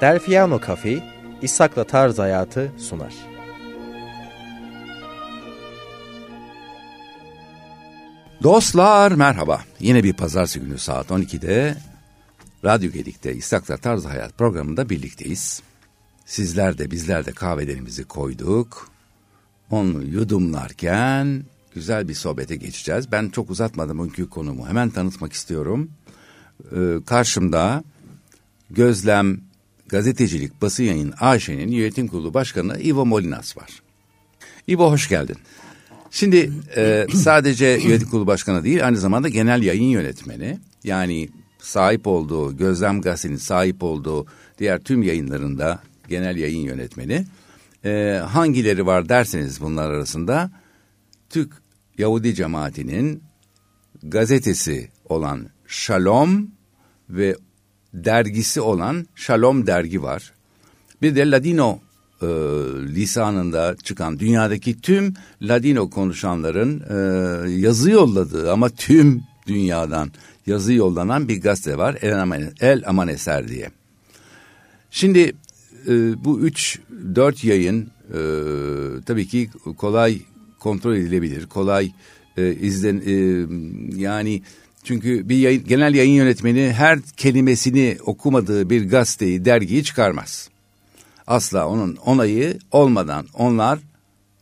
Delfiano Cafe, İshak'la Tarz Hayatı sunar. Dostlar merhaba. Yine bir pazartesi günü saat 12'de Radyo Gedik'te İshak'la Tarz Hayat programında birlikteyiz. Sizler de bizler de kahvelerimizi koyduk. Onu yudumlarken güzel bir sohbete geçeceğiz. Ben çok uzatmadım bugünkü konumu. Hemen tanıtmak istiyorum. Ee, karşımda Gözlem Gazetecilik Basın Yayın AŞ'nin yönetim kurulu başkanı Ivo Molinas var. Ivo hoş geldin. Şimdi e, sadece yönetim kurulu başkanı değil aynı zamanda genel yayın yönetmeni. Yani sahip olduğu Gözlem Gazetesi'nin sahip olduğu diğer tüm yayınlarında genel yayın yönetmeni. E, hangileri var derseniz bunlar arasında Türk Yahudi cemaatinin gazetesi olan Shalom ve dergisi olan Shalom dergi var. Bir de Ladino e, lisanında çıkan dünyadaki tüm Ladino konuşanların e, yazı yolladığı ama tüm dünyadan yazı yollanan bir gazete var El Aman, El Aman Eser diye. Şimdi e, bu üç dört yayın e, tabii ki kolay kontrol edilebilir, kolay e, izlen e, yani çünkü bir yayın, genel yayın yönetmeni her kelimesini okumadığı bir gazeteyi, dergiyi çıkarmaz. Asla onun onayı olmadan onlar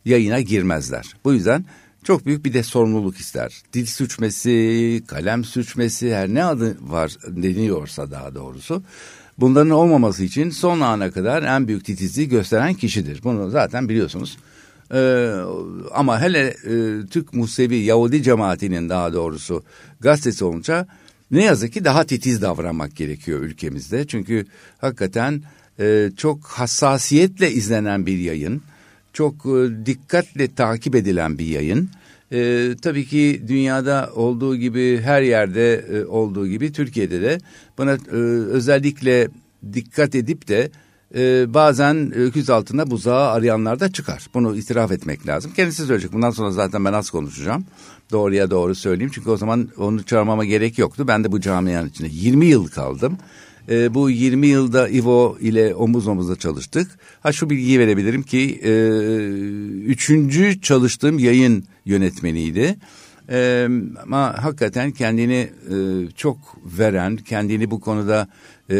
yayına girmezler. Bu yüzden çok büyük bir de sorumluluk ister. Dil suçmesi, kalem suçmesi her ne adı var deniyorsa daha doğrusu. Bunların olmaması için son ana kadar en büyük titizliği gösteren kişidir. Bunu zaten biliyorsunuz. Ee, ama hele e, Türk Musevi Yahudi cemaatinin daha doğrusu gazetesi olunca ne yazık ki daha titiz davranmak gerekiyor ülkemizde. Çünkü hakikaten e, çok hassasiyetle izlenen bir yayın, çok e, dikkatle takip edilen bir yayın. E, tabii ki dünyada olduğu gibi her yerde e, olduğu gibi Türkiye'de de buna e, özellikle dikkat edip de e, bazen öküz altında buzağı arayanlar da çıkar. Bunu itiraf etmek lazım. Kendisi söyleyecek. Bundan sonra zaten ben az konuşacağım. Doğruya doğru söyleyeyim. Çünkü o zaman onu çağırmama gerek yoktu. Ben de bu camianın içinde 20 yıl kaldım. E, bu 20 yılda Ivo ile omuz omuza çalıştık. Ha şu bilgiyi verebilirim ki e, üçüncü çalıştığım yayın yönetmeniydi. E, ama hakikaten kendini e, çok veren, kendini bu konuda e,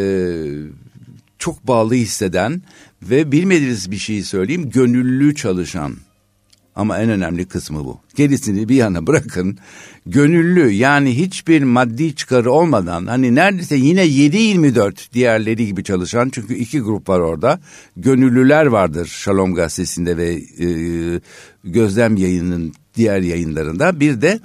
çok bağlı hisseden ve bilmediğiniz bir şeyi söyleyeyim gönüllü çalışan. Ama en önemli kısmı bu. Gerisini bir yana bırakın. Gönüllü yani hiçbir maddi çıkarı olmadan hani neredeyse yine 7-24 diğerleri gibi çalışan çünkü iki grup var orada. Gönüllüler vardır Şalom gazetesinde ve e, Gözlem yayının diğer yayınlarında. Bir de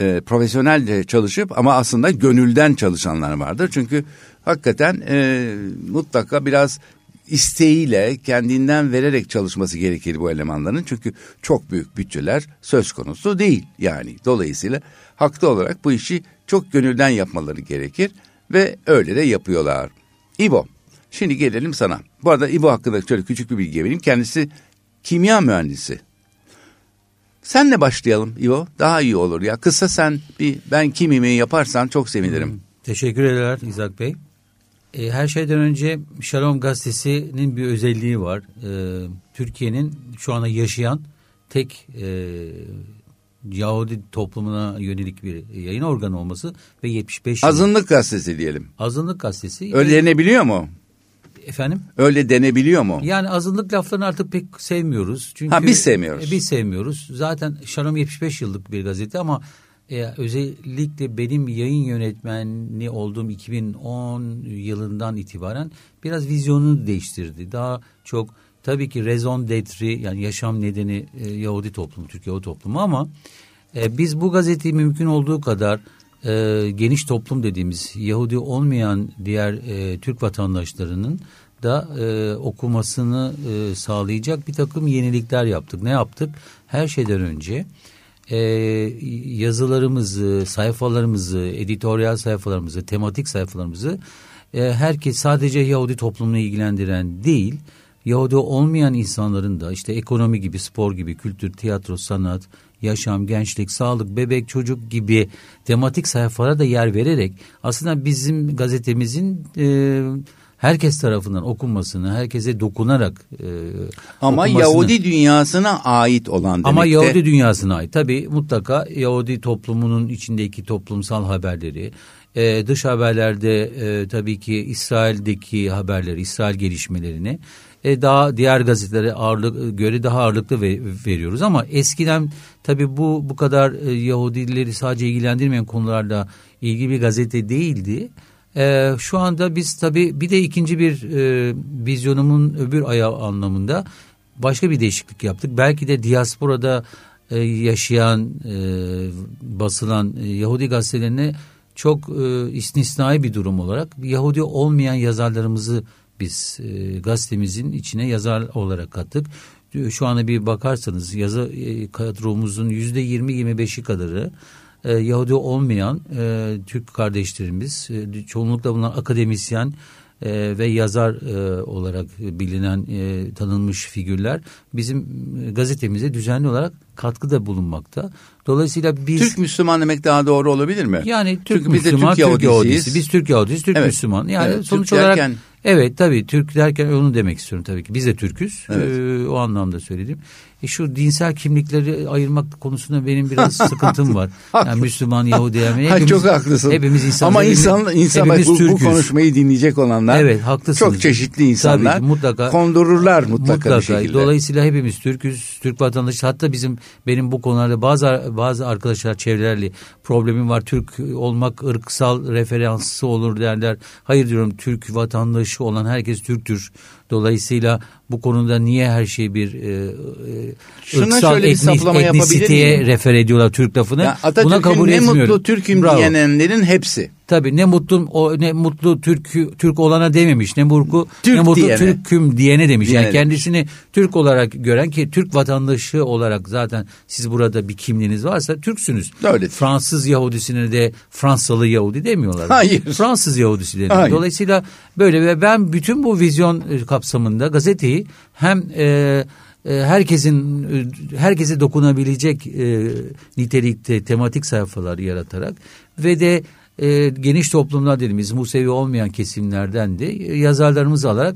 e, profesyonelce çalışıp ama aslında gönülden çalışanlar vardır. Çünkü hakikaten e, mutlaka biraz isteğiyle kendinden vererek çalışması gerekir bu elemanların. Çünkü çok büyük bütçeler söz konusu değil yani. Dolayısıyla haklı olarak bu işi çok gönülden yapmaları gerekir ve öyle de yapıyorlar. İbo, şimdi gelelim sana. Bu arada İbo hakkında şöyle küçük bir bilgi vereyim. Kendisi kimya mühendisi. Senle başlayalım İbo. Daha iyi olur ya. Kısa sen bir ben kimimi yaparsan çok sevinirim. Hmm, teşekkür ederim İzak Bey. E, her şeyden önce Shalom Gazetesi'nin bir özelliği var. E, Türkiye'nin şu anda yaşayan tek e, Yahudi toplumuna yönelik bir yayın organı olması ve 75 Azınlık gazetesi diyelim. Azınlık gazetesi. Öyle denebiliyor mu? Efendim? Öyle denebiliyor mu? Yani azınlık laflarını artık pek sevmiyoruz. Çünkü ha biz sevmiyoruz. E, biz sevmiyoruz. Zaten Shalom 75 yıllık bir gazete ama e, özellikle benim yayın yönetmeni olduğum 2010 yılından itibaren biraz vizyonunu değiştirdi. Daha çok tabii ki rezon detri yani yaşam nedeni e, Yahudi toplumu, Türk Yahudi toplumu ama e, biz bu gazeteyi mümkün olduğu kadar e, geniş toplum dediğimiz Yahudi olmayan diğer e, Türk vatandaşlarının da e, okumasını e, sağlayacak bir takım yenilikler yaptık. Ne yaptık? Her şeyden önce e, yazılarımızı, sayfalarımızı, editoryal sayfalarımızı, tematik sayfalarımızı e, herkes sadece Yahudi toplumunu ilgilendiren değil, Yahudi olmayan insanların da işte ekonomi gibi, spor gibi, kültür, tiyatro, sanat, yaşam, gençlik, sağlık, bebek, çocuk gibi tematik sayfalara da yer vererek aslında bizim gazetemizin e, herkes tarafından okunmasını, herkese dokunarak e, Ama okunmasını- Yahudi dünyasına ait olan demek ama Yahudi dünyasına ait. Tabii mutlaka Yahudi toplumunun içindeki toplumsal haberleri, e, dış haberlerde e, tabii ki İsrail'deki haberleri, İsrail gelişmelerini e, daha diğer gazetelere ağırlık göre daha ağırlıklı ve, veriyoruz. Ama eskiden tabii bu bu kadar e, Yahudileri sadece ilgilendirmeyen konularla ilgili bir gazete değildi. E, şu anda biz tabii bir de ikinci bir e, vizyonumun öbür ayağı anlamında başka bir değişiklik yaptık. Belki de diasporada e, yaşayan, e, basılan e, Yahudi gazetelerine çok e, istisnai bir durum olarak Yahudi olmayan yazarlarımızı biz e, gazetemizin içine yazar olarak kattık. Şu anda bir bakarsanız yazı e, kadromuzun yüzde yirmi yirmi beşi kadarı e, Yahudi olmayan e, Türk kardeşlerimiz, e, çoğunlukla bunlar akademisyen e, ve yazar e, olarak bilinen e, tanınmış figürler bizim e, gazetemize düzenli olarak katkıda bulunmakta. Dolayısıyla biz Türk Müslüman demek daha doğru olabilir mi? yani Türk Çünkü biz de Müslüman, Türk Türk, Yahudisiyiz. Yahudisi. Biz Türk Yahudisiyiz, Türk Evet. Müslüman. Yani Evet, sonuç Türk olarak derken- evet tabii Türk derken onu demek istiyorum tabii ki. Biz de Türküz. Evet. Ee, o anlamda söyledim. E şu dinsel kimlikleri ayırmak konusunda benim biraz sıkıntım var. Yani Müslüman, Yahudi Ha, hepimiz, çok haklısın. Hepimiz insan. Ama insan, insan bak, bu, bu Türküz. konuşmayı dinleyecek olanlar Evet haklısınız. çok çeşitli insanlar. Tabii ki, mutlaka. Kondururlar mutlaka, bir şekilde. Dolayısıyla hepimiz Türküz, Türk vatandaşı. Hatta bizim benim bu konularda bazı bazı arkadaşlar çevrelerle problemim var. Türk olmak ırksal referansı olur derler. Hayır diyorum Türk vatandaşı olan herkes Türktür. Dolayısıyla bu konuda niye her şey bir e, e, Şuna ırksal şöyle bir etnisiteye refer ediyorlar Türk lafını. Ya Buna kabul ne etmiyorum. mutlu Türk'üm Bravo. diyenlerin hepsi. Tabii ne mutlu o ne mutlu Türk Türk olana dememiş. Ne mutlu Türk ne mutlu diyene. Türk'üm diyene demiş. Diyene yani kendisini Türk olarak gören ki Türk vatandaşı olarak zaten siz burada bir kimliğiniz varsa Türksünüz. Öyledir. Fransız Yahudisine de Fransalı Yahudi demiyorlar. Hayır. Fransız Yahudisi deniyor. Hayır. Dolayısıyla böyle ve ben bütün bu vizyon e, kapsamında gazeteyi hem e, e, herkesin e, herkese dokunabilecek e, nitelikte tematik sayfalar yaratarak ve de e, geniş toplumlar dediğimiz Musevi olmayan kesimlerden de e, yazarlarımızı alarak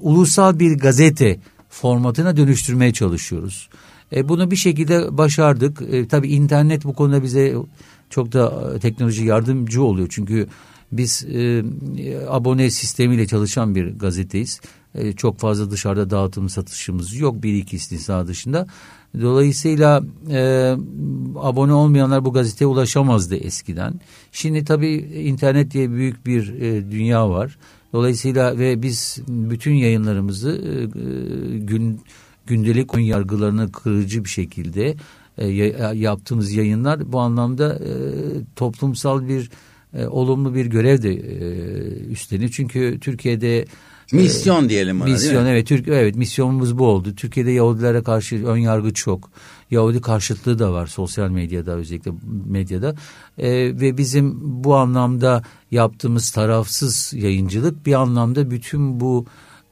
ulusal bir gazete formatına dönüştürmeye çalışıyoruz. E, bunu bir şekilde başardık. E, tabii internet bu konuda bize çok da e, teknoloji yardımcı oluyor. Çünkü biz e, abone sistemiyle çalışan bir gazeteyiz. E, çok fazla dışarıda dağıtım satışımız yok. Bir iki istisna dışında. Dolayısıyla e, abone olmayanlar bu gazeteye ulaşamazdı eskiden. Şimdi tabii internet diye büyük bir e, dünya var. Dolayısıyla ve biz bütün yayınlarımızı e, gün gündelik ön yargılarını kırıcı bir şekilde e, ya- yaptığımız yayınlar bu anlamda e, toplumsal bir e, olumlu bir görev de e, üstleniyor. Çünkü Türkiye'de Misyon diyelim değil Misyon mi? evet Türk evet misyonumuz bu oldu. Türkiye'de Yahudilere karşı ön yargı çok. Yahudi karşıtlığı da var sosyal medyada özellikle medyada. Ee, ve bizim bu anlamda yaptığımız tarafsız yayıncılık bir anlamda bütün bu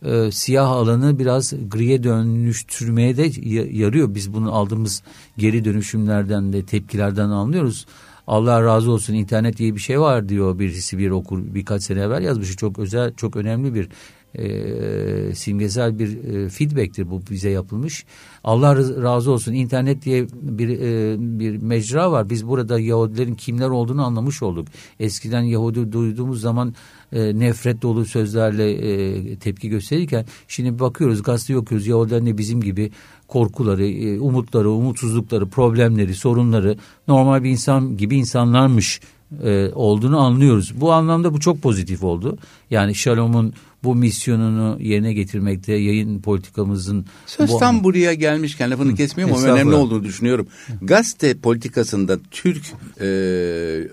e, siyah alanı biraz griye dönüştürmeye de ya- yarıyor. Biz bunu aldığımız geri dönüşümlerden de tepkilerden anlıyoruz. Allah razı olsun internet diye bir şey var diyor birisi bir okur birkaç sene evvel yazmış. Çok özel çok önemli bir e, simgesel bir e, feedback'tir bu bize yapılmış. Allah razı olsun internet diye bir e, bir mecra var. Biz burada Yahudilerin kimler olduğunu anlamış olduk. Eskiden Yahudi duyduğumuz zaman e, nefret dolu sözlerle e, tepki gösterirken şimdi bakıyoruz gazete okuyoruz Yahudilerin de bizim gibi korkuları, umutları, umutsuzlukları, problemleri, sorunları normal bir insan gibi insanlarmış e, olduğunu anlıyoruz. Bu anlamda bu çok pozitif oldu. Yani Shalom'un bu misyonunu yerine getirmekte yayın politikamızın Söz bu, tam buraya gelmişken lafını kesmiyorum ama önemli olduğunu düşünüyorum. Gazete politikasında Türk e, e,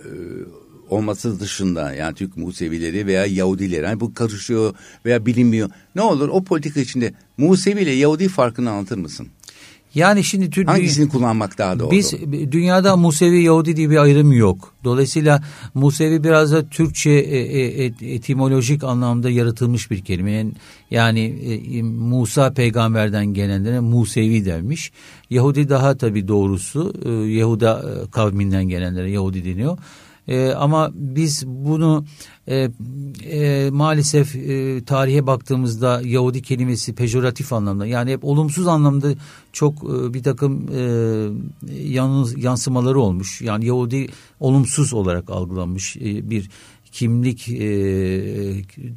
olması dışında yani Türk Musevileri veya Yahudileri hani bu karışıyor veya bilinmiyor. Ne olur o politika içinde Musevi ile Yahudi farkını anlatır mısın? Yani şimdi Türk Hangisini kullanmak daha doğru? Biz dünyada Musevi Yahudi diye bir ayrım yok. Dolayısıyla Musevi biraz da Türkçe e, e, et- etimolojik anlamda yaratılmış bir kelime. Yani, e, Musa peygamberden gelenlere Musevi denmiş. Yahudi daha tabii doğrusu Yahuda kavminden gelenlere Yahudi deniyor. E, ama biz bunu e, e, maalesef e, tarihe baktığımızda Yahudi kelimesi pejoratif anlamda yani hep olumsuz anlamda çok e, bir takım e, yalnız, yansımaları olmuş. Yani Yahudi olumsuz olarak algılanmış e, bir kimlik e,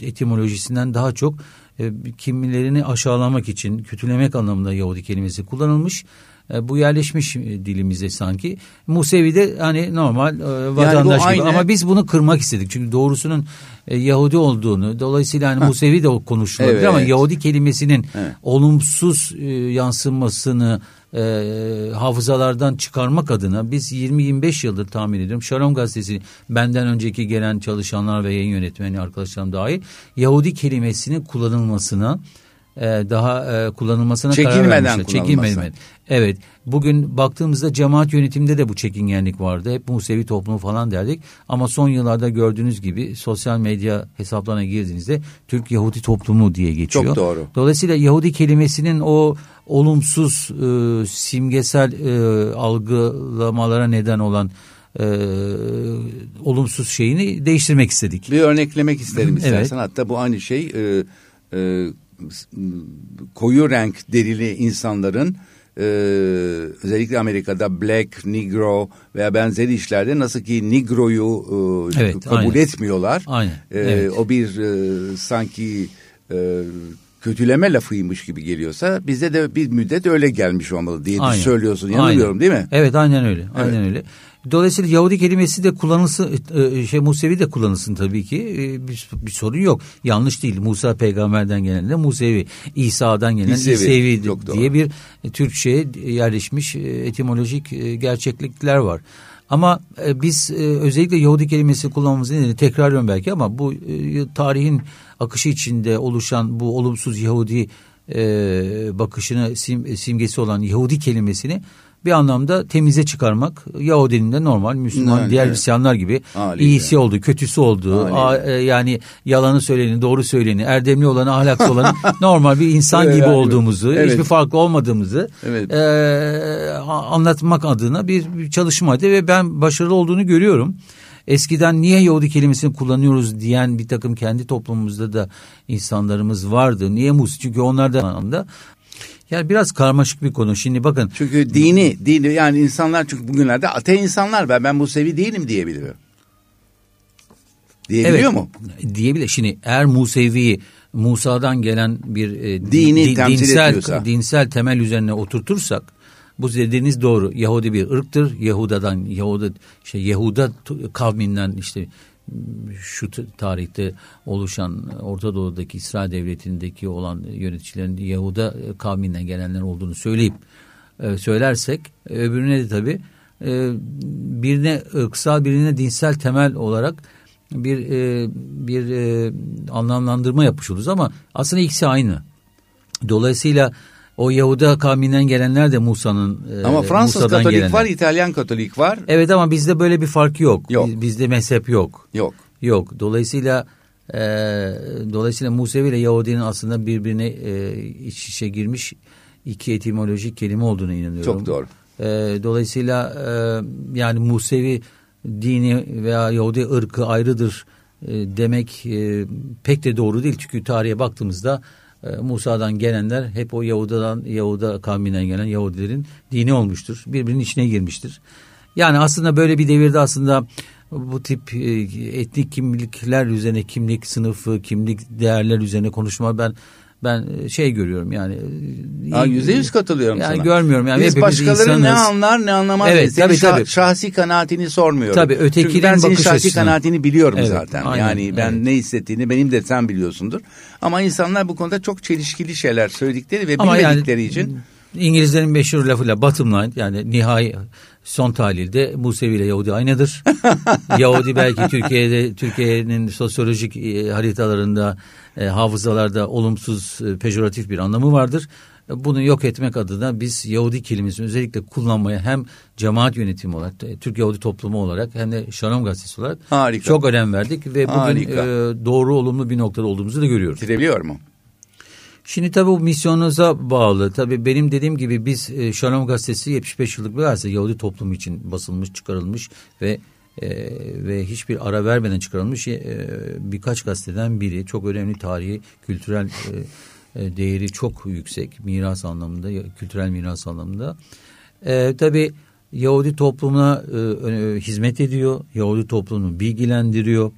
etimolojisinden daha çok e, kimilerini aşağılamak için kötülemek anlamında Yahudi kelimesi kullanılmış. E, bu yerleşmiş e, dilimize sanki. Musevi de hani normal e, vatandaş yani gibi aynı... ama biz bunu kırmak istedik. Çünkü doğrusunun e, Yahudi olduğunu dolayısıyla hani Musevi de konuşulabilir evet. ama Yahudi kelimesinin evet. olumsuz e, yansımasını e, hafızalardan çıkarmak adına biz 20-25 yıldır tahmin ediyorum Şarom gazetesi benden önceki gelen çalışanlar ve yayın yönetmeni arkadaşlarım dahil Yahudi kelimesinin kullanılmasına e, daha e, kullanılmasına karar vermişler. Çekinmeden Evet bugün baktığımızda cemaat yönetiminde de bu çekingenlik vardı. Hep Musevi toplumu falan derdik. Ama son yıllarda gördüğünüz gibi sosyal medya hesaplarına girdiğinizde Türk Yahudi toplumu diye geçiyor. Çok doğru. Dolayısıyla Yahudi kelimesinin o olumsuz e, simgesel e, algılamalara neden olan e, olumsuz şeyini değiştirmek istedik. Bir örneklemek isterim istersen. Evet. Hatta bu aynı şey e, e, koyu renk derili insanların e, özellikle Amerika'da black, negro veya benzeri işlerde nasıl ki negroyu e, evet, kabul aynen. etmiyorlar. Aynen. E, evet. O bir e, sanki e, kötüleme lafıymış gibi geliyorsa bizde de bir müddet öyle gelmiş olmalı diye aynen. söylüyorsun. Yanılıyorum aynen. değil mi? Evet aynen öyle. Aynen evet. öyle. Dolayısıyla Yahudi kelimesi de kullanılsın, e, şey Musevi de kullanılsın tabii ki. E, bir, bir sorun yok. Yanlış değil. Musa peygamberden gelen de Musevi, İsa'dan gelen İsevi, İsevi diye bir Türkçe'ye yerleşmiş e, etimolojik gerçeklikler var. Ama biz özellikle Yahudi kelimesi kullanmamızın nedeni tekrarlıyorum belki ama bu tarihin akışı içinde oluşan bu olumsuz Yahudi bakışını sim, simgesi olan Yahudi kelimesini bir anlamda temize çıkarmak Yahudinin de normal Müslüman evet, diğer evet. Hristiyanlar gibi Haliyle. iyisi oldu kötüsü oldu a, e, yani yalanı söyleni doğru söyleni erdemli olanı ahlaksız olanı normal bir insan evet, gibi olduğumuzu evet. hiçbir farklı olmadığımızı evet. e, anlatmak adına bir, bir çalışmaydı ve ben başarılı olduğunu görüyorum. Eskiden niye Yahudi kelimesini kullanıyoruz diyen bir takım kendi toplumumuzda da insanlarımız vardı. Niye Mus? Çünkü onlar da anlamda yani biraz karmaşık bir konu. Şimdi bakın. Çünkü dini, dini yani insanlar çünkü bugünlerde ate insanlar ben ben bu sevi değilim diyebiliyor. Diyebiliyor evet, mu? Diyebilir. Şimdi eğer Musevi Musa'dan gelen bir e, dini di, dinsel, ediyorsa. dinsel temel üzerine oturtursak bu dediğiniz doğru. Yahudi bir ırktır. Yahuda'dan Yahuda şey Yahuda kavminden işte şu tarihte oluşan Orta Doğu'daki İsrail Devleti'ndeki olan yöneticilerin Yahuda kavminden gelenler olduğunu söyleyip e, söylersek öbürüne de tabi e, birine ırksal birine dinsel temel olarak bir e, bir e, anlamlandırma yapmış oluruz ama aslında ikisi aynı. Dolayısıyla o Yahuda kavminden gelenler de Musa'nın e, Ama Fransız Musa'dan Katolik gelenler. var, İtalyan Katolik var. Evet ama bizde böyle bir fark yok. Yok. Bizde mezhep yok. Yok. Yok. Dolayısıyla e, dolayısıyla Musevi ile Yahudinin aslında birbirine e, iç içe girmiş iki etimolojik kelime olduğunu inanıyorum. Çok doğru. E, dolayısıyla e, yani Musevi dini veya Yahudi ırkı ayrıdır e, demek e, pek de doğru değil. Çünkü tarihe baktığımızda e, Musa'dan gelenler hep o Yahudadan Yahuda kavminden gelen Yahudilerin dini olmuştur. Birbirinin içine girmiştir. Yani aslında böyle bir devirde aslında bu tip e, etnik kimlikler üzerine kimlik sınıfı, kimlik değerler üzerine konuşma ben ben e, şey görüyorum yani. Ha, yüzde yüz katılıyorum yani sana. Görmüyorum yani. Biz başkaları insanız. ne anlar ne anlamaz. Evet, tabii, şah, tabii. şahsi kanaatini sormuyorum. Tabii ötekinin Çünkü ben senin bakış şahsi açısını. kanaatini biliyorum evet, zaten. Aynen, yani ben evet. ne hissettiğini benim de sen biliyorsundur. Ama insanlar bu konuda çok çelişkili şeyler söyledikleri ve Ama bilmedikleri yani, için. İngilizlerin meşhur lafıyla bottom line yani nihai son tahlilde Musevi ile Yahudi aynıdır. Yahudi belki Türkiye'de Türkiye'nin sosyolojik e, haritalarında e, hafızalarda olumsuz e, pejoratif bir anlamı vardır. Bunu yok etmek adına biz Yahudi kelimesini özellikle kullanmaya hem cemaat yönetimi olarak, e, Türk Yahudi toplumu olarak hem de Şanom Gazetesi olarak Harika. çok önem verdik ve bugün e, doğru olumlu bir noktada olduğumuzu da görüyoruz. Bitirebiliyor mu? Şimdi tabii bu misyonunuza bağlı. Tabii benim dediğim gibi biz e, Şalom Gazetesi 75 yıllık bir gazete Yahudi toplumu için basılmış, çıkarılmış ve e, ve hiçbir ara vermeden çıkarılmış e, birkaç gazeteden biri. Çok önemli tarihi, kültürel e, e, değeri çok yüksek miras anlamında, kültürel miras anlamında. E, tabii Yahudi toplumuna e, hizmet ediyor, Yahudi toplumunu bilgilendiriyor.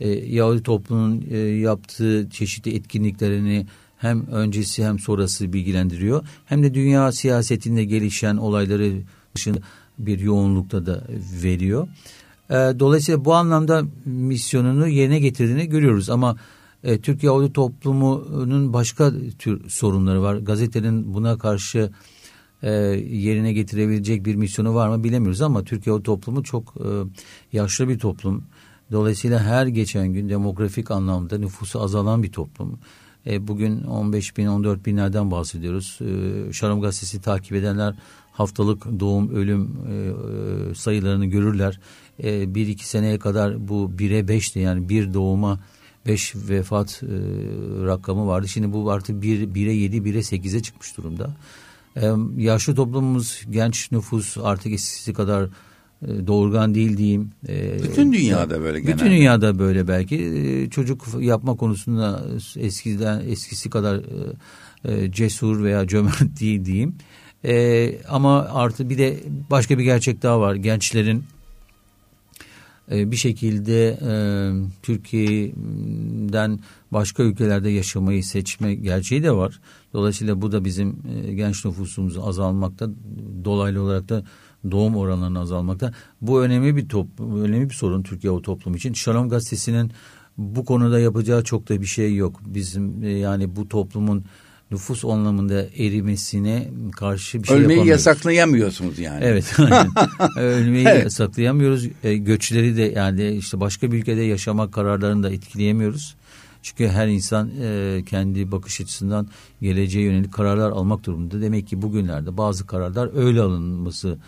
E, Yahudi toplumunun e, yaptığı çeşitli etkinliklerini hem öncesi hem sonrası bilgilendiriyor. Hem de dünya siyasetinde gelişen olayları dışında bir yoğunlukta da veriyor. E, dolayısıyla bu anlamda misyonunu yerine getirdiğini görüyoruz ama e, Türkiye Yahudi toplumunun başka tür sorunları var. Gazetenin buna karşı e, yerine getirebilecek bir misyonu var mı bilemiyoruz ama Türkiye Yahudi toplumu çok e, yaşlı bir toplum. Dolayısıyla her geçen gün demografik anlamda nüfusu azalan bir toplum. E, bugün 15 bin 14 binlerden bahsediyoruz. E, Şaram Gazetesi takip edenler haftalık doğum ölüm e, e, sayılarını görürler. E, bir iki seneye kadar bu 1'e 5'ti yani bir doğuma 5 vefat e, rakamı vardı. Şimdi bu artık 1, 1'e 7, 1'e 8'e çıkmış durumda. E, yaşlı toplumumuz, genç nüfus artık eskisi kadar doğurgan değil diyeyim. E, bütün dünyada böyle genelde. Bütün dünyada böyle belki. E, çocuk yapma konusunda eskiden eskisi kadar cesur veya cömert değil diyeyim. Ama artı bir de başka bir gerçek daha var. Gençlerin bir şekilde Türkiye'den başka ülkelerde yaşamayı seçme gerçeği de var. Dolayısıyla bu da bizim genç nüfusumuzu azalmakta dolaylı olarak da doğum oranlarının azalmakta. Bu önemli bir top, önemli bir sorun Türkiye o toplum için. Şalom gazetesinin bu konuda yapacağı çok da bir şey yok. Bizim e, yani bu toplumun nüfus anlamında erimesine karşı bir şey Ölmeyi yapamıyoruz. yasaklayamıyorsunuz yani. Evet. Ölmeyi evet. yasaklayamıyoruz. E, göçleri de yani işte başka bir ülkede yaşamak kararlarını da etkileyemiyoruz. Çünkü her insan e, kendi bakış açısından geleceğe yönelik kararlar almak durumunda. Demek ki bugünlerde bazı kararlar öyle alınması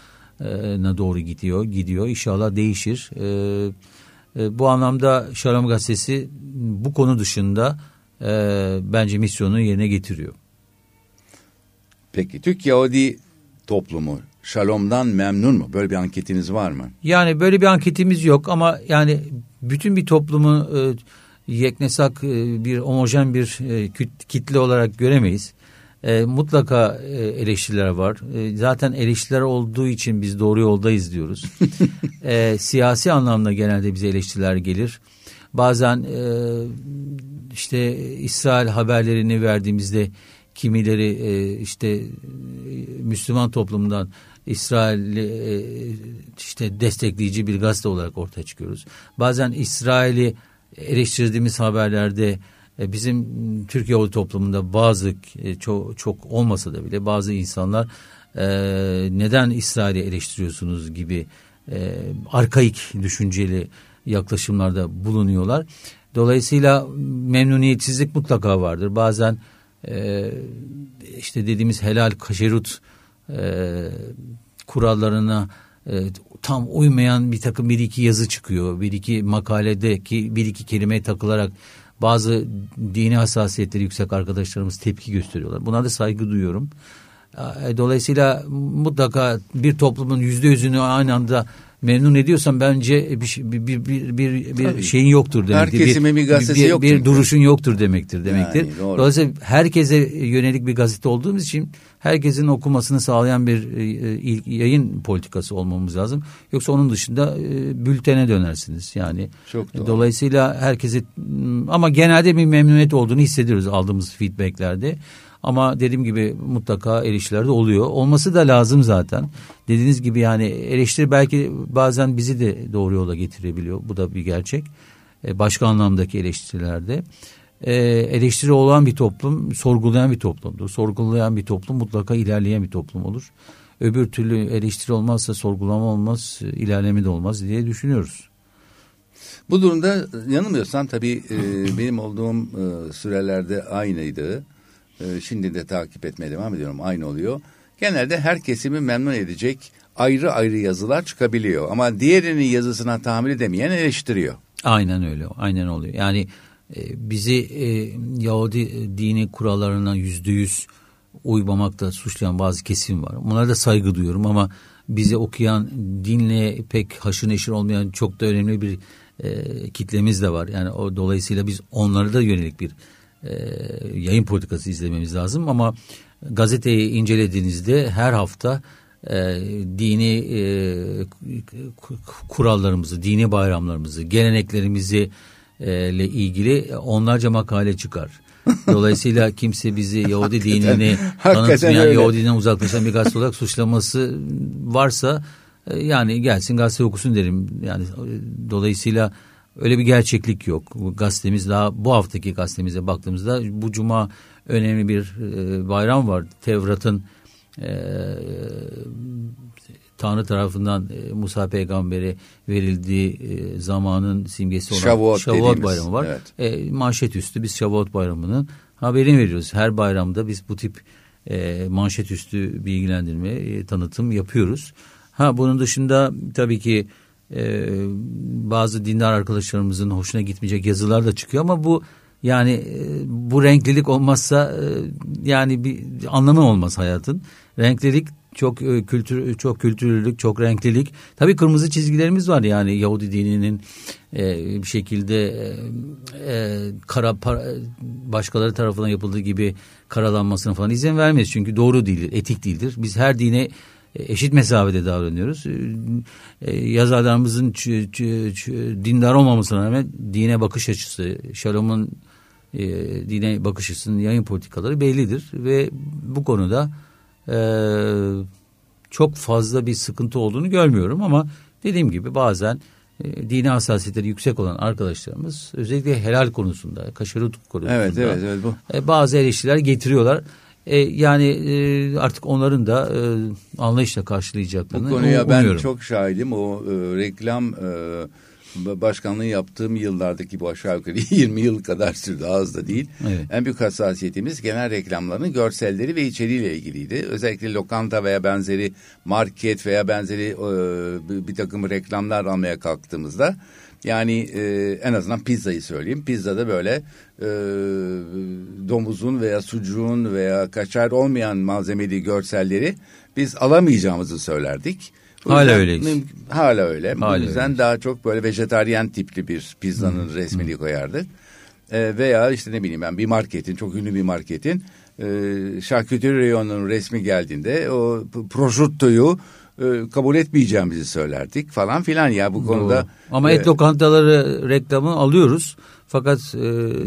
na doğru gidiyor. Gidiyor. İnşallah değişir. E, bu anlamda Şalam Gazetesi bu konu dışında bence misyonu yerine getiriyor. Peki Türk Yahudi toplumu Şalom'dan memnun mu? Böyle bir anketiniz var mı? Yani böyle bir anketimiz yok ama yani bütün bir toplumu e, yeknesak e, bir homojen bir e, kitle olarak göremeyiz e, mutlaka e, eleştiriler var. E, zaten eleştiriler olduğu için biz doğru yoldayız diyoruz. e, siyasi anlamda genelde bize eleştiriler gelir. Bazen e, işte İsrail haberlerini verdiğimizde kimileri e, işte e, Müslüman toplumdan İsrail'i e, işte destekleyici bir gazete olarak ortaya çıkıyoruz. Bazen İsrail'i eleştirdiğimiz haberlerde e, bizim Türkiye toplumunda bazı e, çok, çok olmasa da bile bazı insanlar e, neden İsrail'i eleştiriyorsunuz gibi arkaik düşünceli yaklaşımlarda bulunuyorlar. Dolayısıyla memnuniyetsizlik mutlaka vardır. Bazen işte dediğimiz helal kaşerut kurallarına tam uymayan bir takım bir iki yazı çıkıyor. Bir iki makaledeki bir iki kelime takılarak bazı dini hassasiyetleri yüksek arkadaşlarımız tepki gösteriyorlar. Buna da saygı duyuyorum. E, dolayısıyla mutlaka bir toplumun yüzde yüzünü aynı anda memnun ediyorsan bence bir bir bir bir, bir şeyin yoktur demektir. Her bir gazetesi bir, yoktur. Bir duruşun yoktur demektir demektir. Yani, doğru. Dolayısıyla herkese yönelik bir gazete olduğumuz için herkesin okumasını sağlayan bir e, yayın politikası olmamız lazım. Yoksa onun dışında e, bültene dönersiniz. Yani Çok doğru. dolayısıyla herkese ama genelde bir memnuniyet olduğunu hissediyoruz aldığımız feedbacklerde. Ama dediğim gibi mutlaka eleştiriler de oluyor. Olması da lazım zaten. Dediğiniz gibi yani eleştiri belki bazen bizi de doğru yola getirebiliyor. Bu da bir gerçek. E, başka anlamdaki eleştirilerde. E, eleştiri olan bir toplum sorgulayan bir toplumdur. Sorgulayan bir toplum mutlaka ilerleyen bir toplum olur. Öbür türlü eleştiri olmazsa sorgulama olmaz, ilerleme de olmaz diye düşünüyoruz. Bu durumda yanılmıyorsam tabii e, benim olduğum e, sürelerde aynıydı. E, şimdi de takip etmeye devam ediyorum. Aynı oluyor. Genelde her kesimi memnun edecek ayrı ayrı yazılar çıkabiliyor. Ama diğerinin yazısına tahammül edemeyen eleştiriyor. Aynen öyle. Aynen oluyor. Yani e, bizi e, Yahudi dini kurallarına yüzde yüz uymamakta suçlayan bazı kesim var. Bunlara da saygı duyuyorum ama bizi okuyan, dinle pek haşır neşir olmayan çok da önemli bir e, kitlemiz de var. Yani o dolayısıyla biz onlara da yönelik bir e, yayın politikası izlememiz lazım ama gazeteyi incelediğinizde her hafta e, dini e, kurallarımızı, dini bayramlarımızı, geleneklerimizi e, ile ilgili onlarca makale çıkar. Dolayısıyla kimse bizi Yahudi dinini tanıtmayan, Yahudi dininden uzaklaşan bir gazete olarak suçlaması varsa e, yani gelsin gazete okusun derim. Yani e, dolayısıyla öyle bir gerçeklik yok. Gazetemiz daha bu haftaki gazetemize baktığımızda bu cuma önemli bir e, bayram var. Tevrat'ın Tanrı tarafından Musa peygambere verildiği zamanın simgesi olan Şavuot, Şavuot bayramı var. Evet. E, manşet üstü biz Şavuot bayramının haberini veriyoruz. Her bayramda biz bu tip e, manşet üstü bilgilendirme, e, tanıtım yapıyoruz. Ha bunun dışında tabii ki e, bazı dindar arkadaşlarımızın hoşuna gitmeyecek yazılar da çıkıyor ama bu yani e, bu renklilik olmazsa e, yani bir anlamı olmaz hayatın. Renklilik çok e, kültür çok kültürlülük, çok renklilik. Tabii kırmızı çizgilerimiz var yani Yahudi dininin e, bir şekilde e, e, kara para, başkaları tarafından yapıldığı gibi karalanmasına falan izin vermeyiz. Çünkü doğru değildir, etik değildir. Biz her dine eşit mesafede davranıyoruz. E, yazarlarımızın dindar olmamasına rağmen dine bakış açısı, Şalom'un e, dine bakış açısının yayın politikaları bellidir ve bu konuda e, çok fazla bir sıkıntı olduğunu görmüyorum ama dediğim gibi bazen e, dini hassasiyetleri yüksek olan arkadaşlarımız özellikle helal konusunda, kaşarut konusunda evet, evet, evet, bu. E, bazı eleştiriler getiriyorlar. E, yani e, artık onların da e, anlayışla karşılayacaklarını Bu konuya umuyorum. ben çok şahidim. O e, reklam e, başkanlığı yaptığım yıllardaki bu aşağı yukarı 20 yıl kadar sürdü az da değil. Evet. En büyük hassasiyetimiz genel reklamların görselleri ve içeriğiyle ilgiliydi. Özellikle lokanta veya benzeri market veya benzeri e, bir takım reklamlar almaya kalktığımızda yani e, en azından pizzayı söyleyeyim. Pizzada böyle e, domuzun veya sucuğun veya kaçar olmayan malzemeli görselleri biz alamayacağımızı söylerdik. Hala öyle. Hala öyle. Hala o yüzden öyle. daha çok böyle vejetaryen tipli bir pizzanın hmm. resmini hmm. koyardık. E, veya işte ne bileyim ben bir marketin, çok ünlü bir marketin e, şarküteri reyonunun resmi geldiğinde o prosciuttoyu e, kabul etmeyeceğimizi söylerdik falan filan ya bu konuda. Doğru. Ama et e, lokantaları reklamı alıyoruz. Fakat e,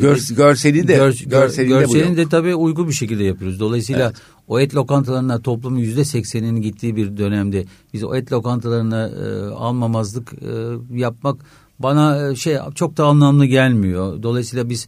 gör, görseli de gör, görseli görselini de, de tabii uygun bir şekilde yapıyoruz. Dolayısıyla evet. o et lokantalarına toplumun yüzde sekseninin gittiği bir dönemde biz o et lokantalarına e, almamazlık e, yapmak bana e, şey çok da anlamlı gelmiyor. Dolayısıyla biz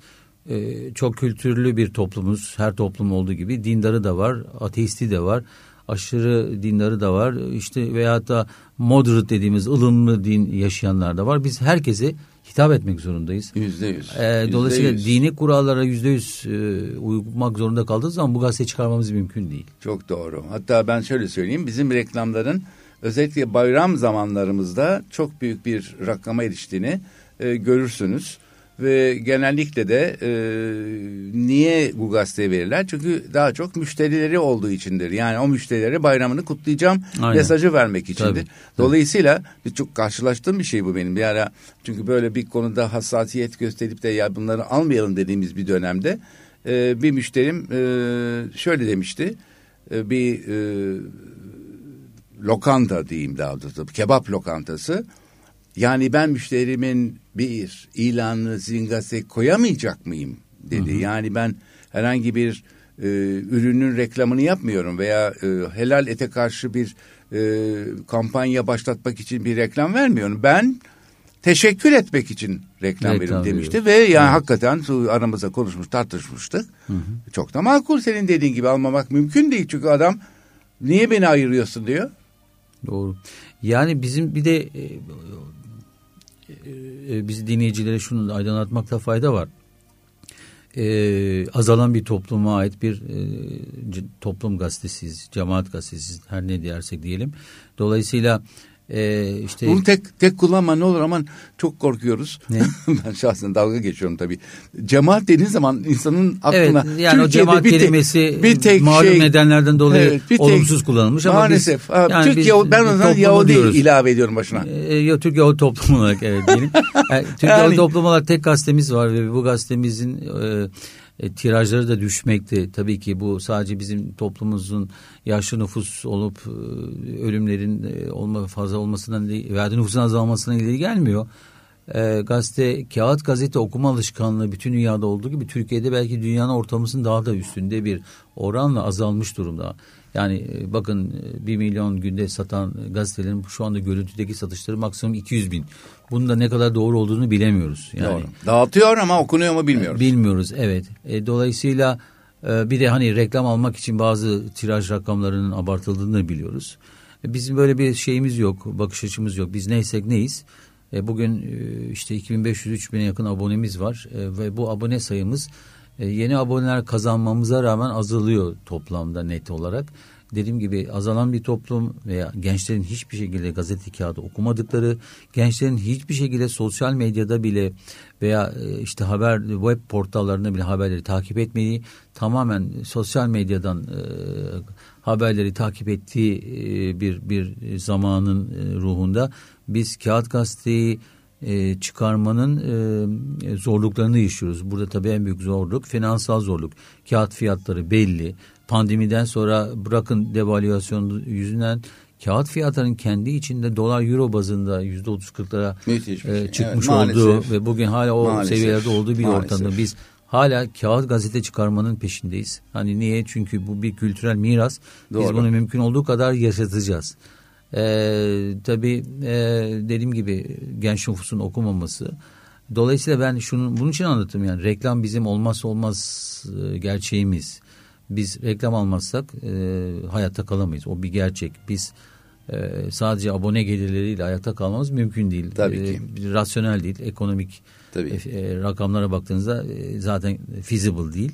e, çok kültürlü bir toplumuz. Her toplum olduğu gibi dindarı da var, ateisti de var aşırı dinleri de var. İşte veyahut da moderate dediğimiz ılımlı din yaşayanlar da var. Biz herkese hitap etmek zorundayız. Yüzde yüz. Ee, dolayısıyla yüz. dini kurallara yüzde yüz e, uymak zorunda kaldığı zaman bu gazete çıkarmamız mümkün değil. Çok doğru. Hatta ben şöyle söyleyeyim. Bizim reklamların özellikle bayram zamanlarımızda çok büyük bir rakama eriştiğini e, görürsünüz ve genellikle de e, niye bu gazeteye verirler? Çünkü daha çok müşterileri olduğu içindir. Yani o müşterilere bayramını kutlayacağım Aynen. mesajı vermek içindir. Tabii. Dolayısıyla bir çok karşılaştığım bir şey bu benim. Bir ara çünkü böyle bir konuda hassasiyet gösterip de ya bunları almayalım dediğimiz bir dönemde e, bir müşterim e, şöyle demişti. E, bir e, lokanta diyeyim daha doğrusu kebap lokantası yani ben müşterimin bir ilanını zingase koyamayacak mıyım dedi. Hı hı. Yani ben herhangi bir e, ürünün reklamını yapmıyorum veya e, helal ete karşı bir e, kampanya başlatmak için bir reklam vermiyorum. Ben teşekkür etmek için reklam, reklam verim demişti ve yani evet. hakikaten aramızda konuşmuş tartışmıştık. Hı hı. Çok da makul senin dediğin gibi almamak mümkün değil çünkü adam niye beni ayırıyorsun diyor. Doğru. Yani bizim bir de e, e, bizi dinleyicilere şunu da aydınlatmakta fayda var. E, azalan bir topluma ait bir e, toplum gazetesiyiz, cemaat gazetesiyiz her ne dersek diyelim. Dolayısıyla e, işte Bunu tek tek kullanma ne olur aman çok korkuyoruz. Ne? ben şahsen dalga geçiyorum tabii. Cemaat dediğin zaman insanın aklına Evet yani o Türkiye'de cemaat bir tek- kelimesi bir tek malum şey, nedenlerden dolayı Evet, bir tek- olumsuz kullanılmış ama maalesef. biz, yani Türk biz ben o zaman Yahudi diyoruz. ilave ediyorum başına. E, ya Türk Yahudi Toplum olarak evet diyelim. Yani, Türk Yani- Yahudi Toplum olarak tek gazetemiz var ve bu gazetemizin e, e, tirajları da düşmekte. Tabii ki bu sadece bizim toplumumuzun yaşlı nüfus olup e, ölümlerin e, olma fazla olmasından değil, veya nüfusun azalmasına ileri gelmiyor. E, gazete, kağıt gazete okuma alışkanlığı bütün dünyada olduğu gibi Türkiye'de belki dünyanın ortalamasının daha da üstünde bir oranla azalmış durumda. Yani e, bakın e, 1 milyon günde satan gazetelerin şu anda görüntüdeki satışları maksimum 200 bin. Bunun da ne kadar doğru olduğunu bilemiyoruz. Yani Doğru. Dağıtıyor ama okunuyor mu bilmiyoruz. Bilmiyoruz evet. E, dolayısıyla e, bir de hani reklam almak için bazı tiraj rakamlarının abartıldığını biliyoruz. E, bizim böyle bir şeyimiz yok, bakış açımız yok. Biz neysek neyiz. E, bugün e, işte 2500-3000'e yakın abonemiz var E, ve bu abone sayımız e, yeni aboneler kazanmamıza rağmen azalıyor toplamda net olarak. Dediğim gibi azalan bir toplum veya gençlerin hiçbir şekilde gazete kağıdı okumadıkları, gençlerin hiçbir şekilde sosyal medyada bile veya e, işte haber web portallarında bile haberleri takip etmeyi tamamen sosyal medyadan e, haberleri takip ettiği e, bir bir zamanın e, ruhunda biz kağıt gazeteyi e, çıkarmanın e, zorluklarını yaşıyoruz. Burada tabii en büyük zorluk finansal zorluk. Kağıt fiyatları belli. Pandemiden sonra bırakın devalüasyon yüzünden kağıt fiyatlarının kendi içinde dolar euro bazında yüzde otuz kırklara bir şey. e, çıkmış Evet, maalesef. olduğu ve bugün hala o Maalesef. seviyelerde olduğu bir Maalesef. ortamda biz hala kağıt gazete çıkarmanın peşindeyiz. Hani niye? Çünkü bu bir kültürel miras. Biz Doğru. bunu mümkün olduğu kadar yaşatacağız. Ee, tabii e, dediğim gibi genç nüfusun okumaması. Dolayısıyla ben şunu bunun için anlattım yani reklam bizim olmazsa olmaz e, gerçeğimiz. Biz reklam almazsak e, hayatta kalamayız. O bir gerçek. Biz e, sadece abone gelirleriyle hayatta kalmamız mümkün değil. Tabii E, ki. rasyonel değil, ekonomik Tabii. e, rakamlara baktığınızda e, zaten feasible değil.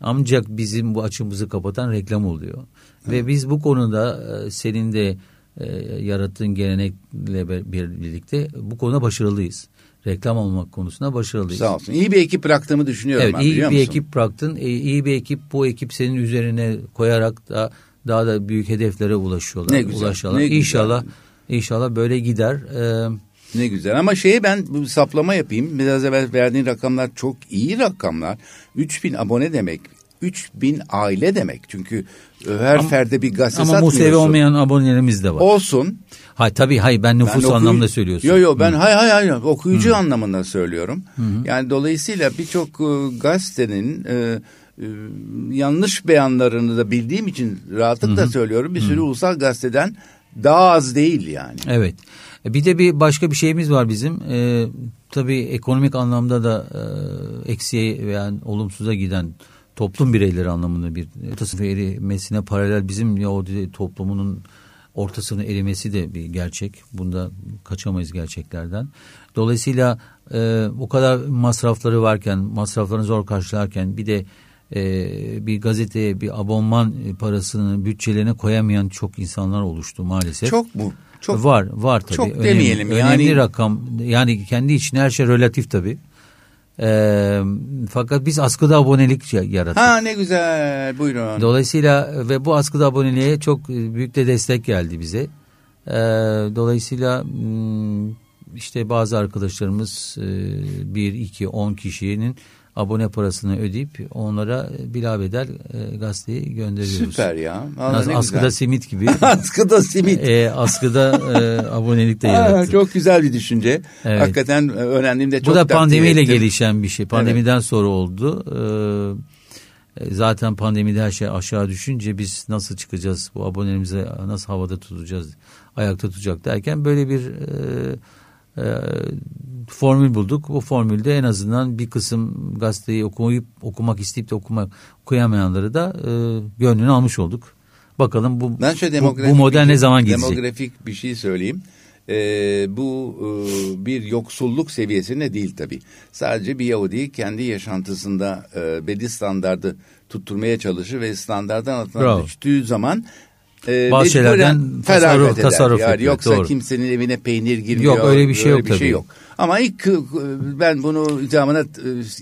Ancak bizim bu açımızı kapatan reklam oluyor. Ve biz bu konuda e, senin de e, yarattığın gelenekle birlikte bu konuda başarılıyız. Reklam olmak konusunda başarılıyız. Sağ olsun. İyi bir ekip bıraktığımı düşünüyorum Evet ben iyi bir musun? ekip bıraktın. E, iyi bir ekip bu ekip senin üzerine koyarak da daha da büyük hedeflere ulaşıyorlar. Ne güzel, Ulaşıyorlar. ne güzel. İnşallah inşallah böyle gider. Ee, Ne güzel ama şeye ben bu saplama yapayım. Biraz evvel verdiğin rakamlar çok iyi rakamlar. 3000 abone demek. 3000 aile demek. Çünkü her Ama- ferde bir gazete ama satmıyorsun. musevi olmayan abonelerimiz de var. Olsun. Hay tabii hay ben nüfus Ben anlamında söylüyorsun. Yo yo ben hay hay hay okuyucu anlamında söylüyorum. Yani dolayısıyla birçok e, gazetenin e, e, yanlış beyanlarını da bildiğim için rahatlıkla söylüyorum. Bir sürü ulusal gazeteden daha az değil yani. Evet. E, Bir de bir başka bir şeyimiz var bizim. Ee, tabii ekonomik anlamda da e, eksiye veya olumsuza giden toplum bireyleri anlamında bir orta sınıf erimesine paralel bizim Yahudi toplumunun orta sınıf erimesi de bir gerçek. Bunda kaçamayız gerçeklerden. Dolayısıyla e, bu kadar masrafları varken, masraflarını zor karşılarken bir de e, bir gazeteye bir abonman parasını bütçelerine koyamayan çok insanlar oluştu maalesef. Çok mu? Çok var var tabii. çok önemli, demeyelim önemli yani. rakam yani kendi içine her şey relatif tabii. Ee, fakat biz askıda abonelik ya- yarattık. Ha ne güzel buyurun. Dolayısıyla ve bu askıda aboneliğe çok büyük de destek geldi bize. Ee, dolayısıyla işte bazı arkadaşlarımız e, bir, iki, on kişinin abone parasını ödeyip onlara bilabedel e, gazeteyi gönderiyoruz. Süper ya. Vallahi ne askıda güzel. simit gibi. askıda simit. e, askıda e, abonelik de yarattık. çok güzel bir düşünce. Evet. Hakikaten e, öğrendiğimde çok Bu da pandemiyle ettim. gelişen bir şey. Pandemiden sonra oldu. Ee, e, zaten pandemide her şey aşağı düşünce biz nasıl çıkacağız? Bu abonelerimize nasıl havada tutacağız? Ayakta tutacak derken böyle bir e, e, formül bulduk. Bu formülde en azından bir kısım gazeteyi okuyup okumak isteyip de okumak okuyamayanları da e, gönlünü almış olduk. Bakalım bu Ben şöyle bu, bu model bir ne şey- zaman gidecek? Demografik bir şey söyleyeyim. Ee, bu e, bir yoksulluk seviyesinde değil tabii. Sadece bir Yahudi kendi yaşantısında e, belli standardı tutturmaya çalışır ve standarttan altına düştüğü zaman e, Bazı şeylerden tasarruf- eder. tasarruf yani yapıyor, Yoksa doğru. kimsenin evine peynir girmiyor. Yok, öyle bir şey yok bir şey tabii. yok. Ama ilk e, ben bunu icamına e,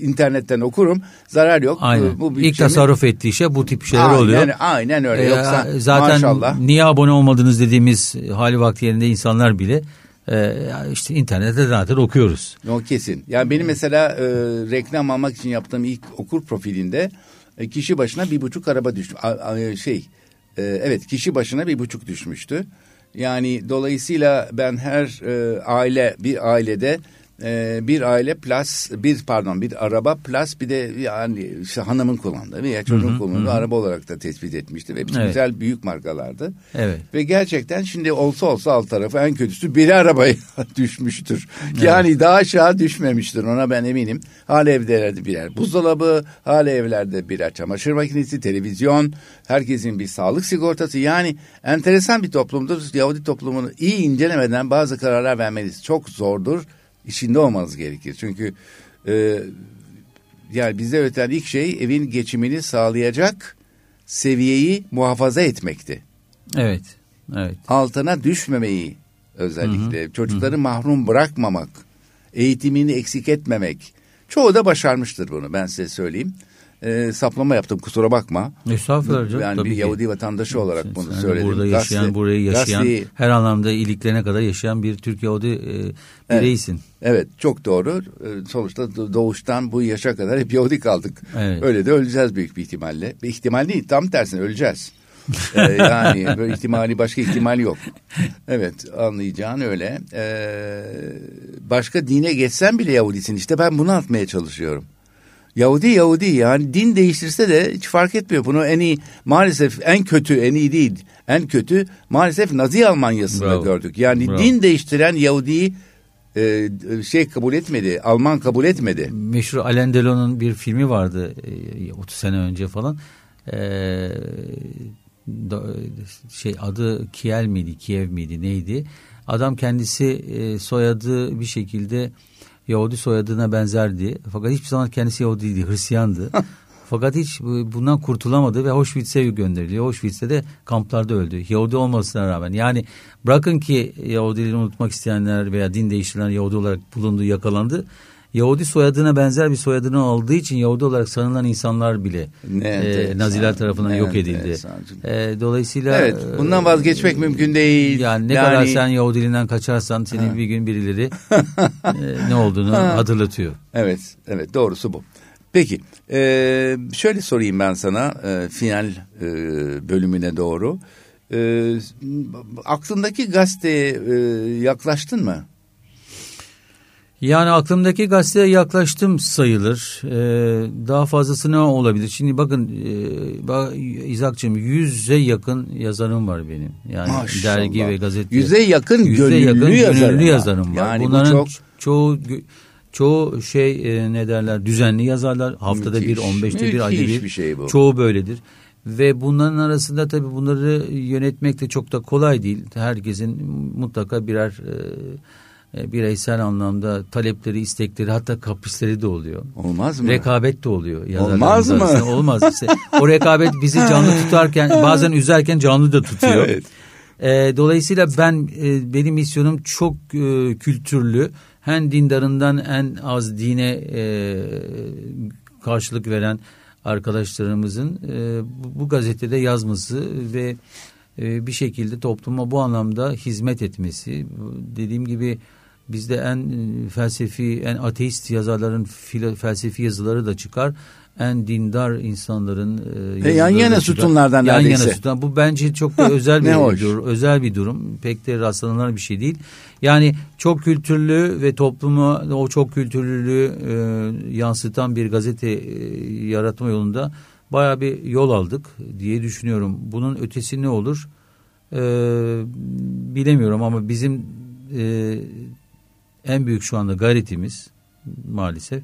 internetten okurum. Zarar yok. Aynen. E, Bu İlk tasarruf ettiği şey bu tip şeyler aynen, oluyor. Aynen öyle. Ee, Yoksa zaten maşallah. niye abone olmadınız dediğimiz hali vakti yerinde insanlar bile işte internette zaten okuyoruz. O kesin. Yani benim mesela e, reklam almak için yaptığım ilk okur profilinde e, kişi başına bir buçuk araba düştü. A- a- şey e, evet kişi başına bir buçuk düşmüştü. Yani dolayısıyla ben her e, aile bir ailede e, bir aile plus bir pardon bir araba plus bir de yani işte hanımın kullandığı veya çocuğun kullandığı araba olarak da tespit etmişti ve Evet. güzel büyük markalardı. Evet. Ve gerçekten şimdi olsa olsa alt tarafı en kötüsü biri arabaya düşmüştür. Yani daha aşağı düşmemiştir ona ben eminim. Hala evlerde birer buzdolabı, hala evlerde birer çamaşır makinesi, televizyon, herkesin bir sağlık sigortası. Yani enteresan bir toplumdur. Yahudi toplumunu iyi incelemeden bazı kararlar vermeniz çok zordur. İçinde olmanız gerekir. Çünkü e, yani bizde öğretilen ilk şey evin geçimini sağlayacak seviyeyi muhafaza etmekti Evet. Evet. altına düşmemeyi özellikle çocukları mahrum bırakmamak, eğitimini eksik etmemek. Çoğu da başarmıştır bunu ben size söyleyeyim. Ee, saplama yaptım kusura bakma. Estağfurullah canım, Yani tabii bir ki. Yahudi vatandaşı olarak Sen- bunu de söyledim. Burada yaşayan, Gazete- burayı yaşayan, gazeteyi- her anlamda iliklerine kadar yaşayan bir Türk Yahudi e, bireysin. Evet çok doğru. Ee, Sonuçta do- doğuştan bu yaşa kadar hep Yahudi kaldık. Evet. Öyle de öleceğiz büyük bir ihtimalle. Bir ihtimal değil tam tersine öleceğiz. Ee, yani böyle ihtimali başka ihtimal yok. Evet anlayacağın öyle. Ee, başka dine geçsen bile Yahudisin. İşte ben bunu atmaya çalışıyorum. Yahudi Yahudi yani din değiştirse de hiç fark etmiyor. Bunu en iyi maalesef en kötü en iyi değil en kötü maalesef Nazi Almanya'sında Bravo. gördük. Yani Bravo. din değiştiren Yahudi'yi e, şey kabul etmedi. Alman kabul etmedi. Meşhur Alain Delon'un bir filmi vardı e, 30 sene önce falan. E, şey adı Kiel miydi, Kiev miydi, neydi? Adam kendisi e, soyadı bir şekilde Yahudi soyadına benzerdi. Fakat hiçbir zaman kendisi Yahudi değildi, Hristiyandı. Fakat hiç bu- bundan kurtulamadı ve Auschwitz'e gönderiliyor. Auschwitz'te de kamplarda öldü. Yahudi olmasına rağmen. Yani bırakın ki Yahudiliğini unutmak isteyenler veya din değiştiren Yahudi olarak bulundu, yakalandı. Yahudi soyadına benzer bir soyadını aldığı için Yahudi olarak sanılan insanlar bile Ne e, Naziler tarafından ne yok edildi. E, dolayısıyla Evet bundan vazgeçmek mümkün değil. yani ne kadar sen Yahudiliğinden kaçarsan senin bir gün birileri e, ne olduğunu hatırlatıyor. Evet, evet doğrusu bu. Peki, e, şöyle sorayım ben sana e, final e, bölümüne doğru. E, aklındaki gazeteye e, yaklaştın mı? Yani aklımdaki gazeteye yaklaştım sayılır. Ee, daha fazlası ne olabilir? Şimdi bakın e, bak, İzak'cığım yüze yakın yazarım var benim. Yani Maşallah. dergi ve gazete. Yüze yakın Yüze gönüllü yakın yazarım gönüllü yazarım var. Yani bu Bunların çok- çoğu çoğu şey e, ne derler düzenli yazarlar. Haftada Müthiş, bir, on beşte bir, ayda bir. bir şey bu. Çoğu böyledir. Ve bunların arasında tabii bunları yönetmek de çok da kolay değil. Herkesin mutlaka birer e, e, bireysel anlamda talepleri, istekleri hatta kaprisleri de oluyor. Olmaz mı? Rekabet de oluyor. Olmaz mı? arasında. Olmaz. İşte o rekabet bizi canlı tutarken bazen üzerken canlı da tutuyor. Evet. E, dolayısıyla ben e, benim misyonum çok e, kültürlü. Hem dindarından en az dine e, karşılık veren arkadaşlarımızın e, bu, bu gazetede yazması ve e, bir şekilde topluma bu anlamda hizmet etmesi. Dediğim gibi bizde en e, felsefi, en ateist yazarların felsefi yazıları da çıkar. En dindar insanların e, yan yazıları yana sütunlardan yan neredeyse. yana sütun. Bu bence çok da özel bir hoş. dur, özel bir durum. Pek de rastlanılan bir şey değil. Yani çok kültürlü ve toplumu o çok kültürlülüğü e, yansıtan bir gazete e, yaratma yolunda bayağı bir yol aldık diye düşünüyorum. Bunun ötesi ne olur? E, bilemiyorum ama bizim e, en büyük şu anda gayretimiz maalesef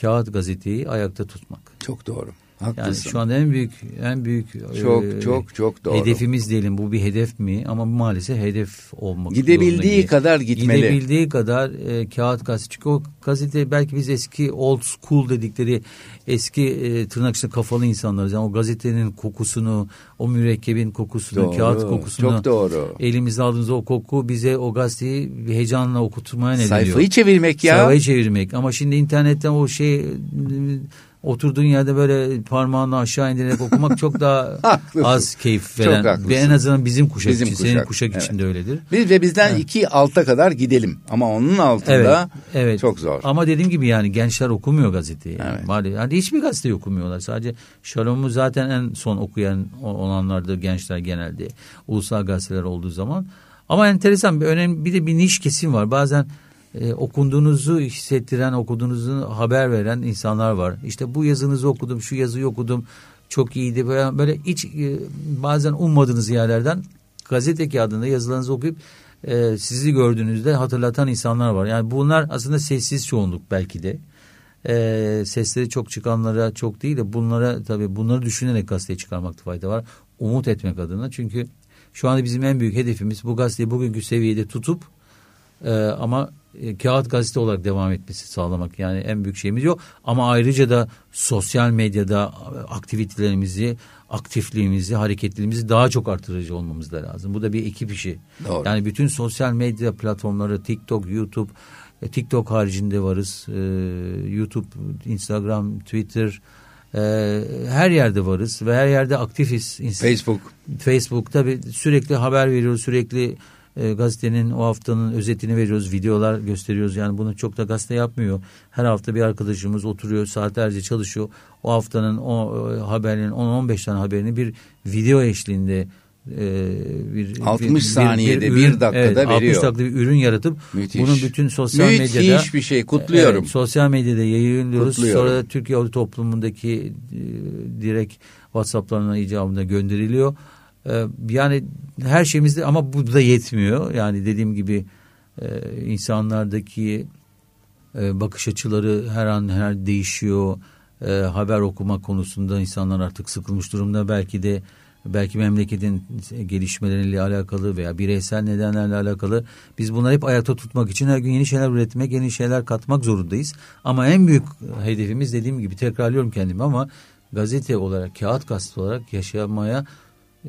kağıt gazeteyi ayakta tutmak. Çok doğru. Haklısın. Yani şu anda en büyük en büyük çok e, çok çok doğru. Hedefimiz diyelim bu bir hedef mi ama maalesef hedef olmak Gidebildiği zorunda. kadar gitmeli. Gidebildiği kadar e, kağıt gazete. Çünkü o gazete belki biz eski old school dedikleri eski e, tırnak içinde kafalı insanlarız. Yani o gazetenin kokusunu, o mürekkebin kokusunu, Doğru, kağıt kokusunu. çok doğru. Elimizde aldığımız o koku bize o gazeteyi heyecanla okutmaya neden Sayfayı oluyor. çevirmek ya. Sayfayı çevirmek. Ama şimdi internetten o şey e, oturduğun yerde böyle parmağını aşağı indirerek okumak çok daha Haklısın. az keyif Çok veren. haklısın. Ve en azından bizim kuşak Bizim için, kuşak, senin kuşak evet. için de öyledir. Biz ve bizden iki alta kadar gidelim. Ama onun altında Evet, evet. çok zor. Ama dediğim gibi yani gençler okumuyor gazeteyi. Yani. Evet. Maalesef. Yani hiçbir gazete okumuyorlar. Sadece Şalom'u zaten en son okuyan o- olanlardı gençler genelde. Ulusal gazeteler olduğu zaman. Ama enteresan bir önemli bir de bir niş kesim var. Bazen e, okunduğunuzu hissettiren, okuduğunuzu haber veren insanlar var. İşte bu yazınızı okudum, şu yazıyı okudum. Çok iyiydi. Böyle, böyle hiç e, bazen ummadığınız yerlerden gazete kağıdında yazılarınızı okuyup e, sizi gördüğünüzde hatırlatan insanlar var. Yani bunlar aslında sessiz çoğunluk belki de. E, sesleri çok çıkanlara çok değil de bunlara tabii bunları düşünerek gazeteye çıkarmakta fayda var. Umut etmek adına. Çünkü şu anda bizim en büyük hedefimiz bu gazeteyi bugünkü seviyede tutup e, ama e, kağıt gazete olarak devam etmesi sağlamak. Yani en büyük şeyimiz yok. Ama ayrıca da sosyal medyada aktivitelerimizi, aktifliğimizi, hareketliliğimizi daha çok artırıcı olmamız da lazım. Bu da bir ekip işi. Doğru. Yani bütün sosyal medya platformları TikTok, YouTube, e, TikTok haricinde varız. E, YouTube, Instagram, Twitter e, her yerde varız ve her yerde aktifiz. Facebook. Facebook tabii sürekli haber veriyoruz, sürekli e, gazetenin o haftanın özetini veriyoruz, videolar gösteriyoruz. Yani bunu çok da gazete yapmıyor. Her hafta bir arkadaşımız oturuyor, saatlerce çalışıyor. O haftanın o e, haberinin 10-15 tane haberini bir video eşliğinde e, bir 60 saniyede, bir dakikada evet, 60 veriyor. dakikada bir ürün yaratıp Müthiş. bunun bütün sosyal Müthiş medyada bir şey, kutluyorum. Evet, sosyal medyada yayınlıyoruz. Kutluyorum. Sonra da Türkiye toplumundaki e, direkt WhatsApp'larına icabında gönderiliyor. E, yani her şeyimizde ama bu da yetmiyor. Yani dediğim gibi e, insanlardaki e, bakış açıları her an her değişiyor. E, haber okuma konusunda insanlar artık sıkılmış durumda. Belki de belki memleketin gelişmeleriyle alakalı veya bireysel nedenlerle alakalı biz bunları hep ayakta tutmak için her gün yeni şeyler üretmek, yeni şeyler katmak zorundayız. Ama en büyük hedefimiz dediğim gibi tekrarlıyorum kendimi ama gazete olarak, kağıt gazete olarak yaşamaya,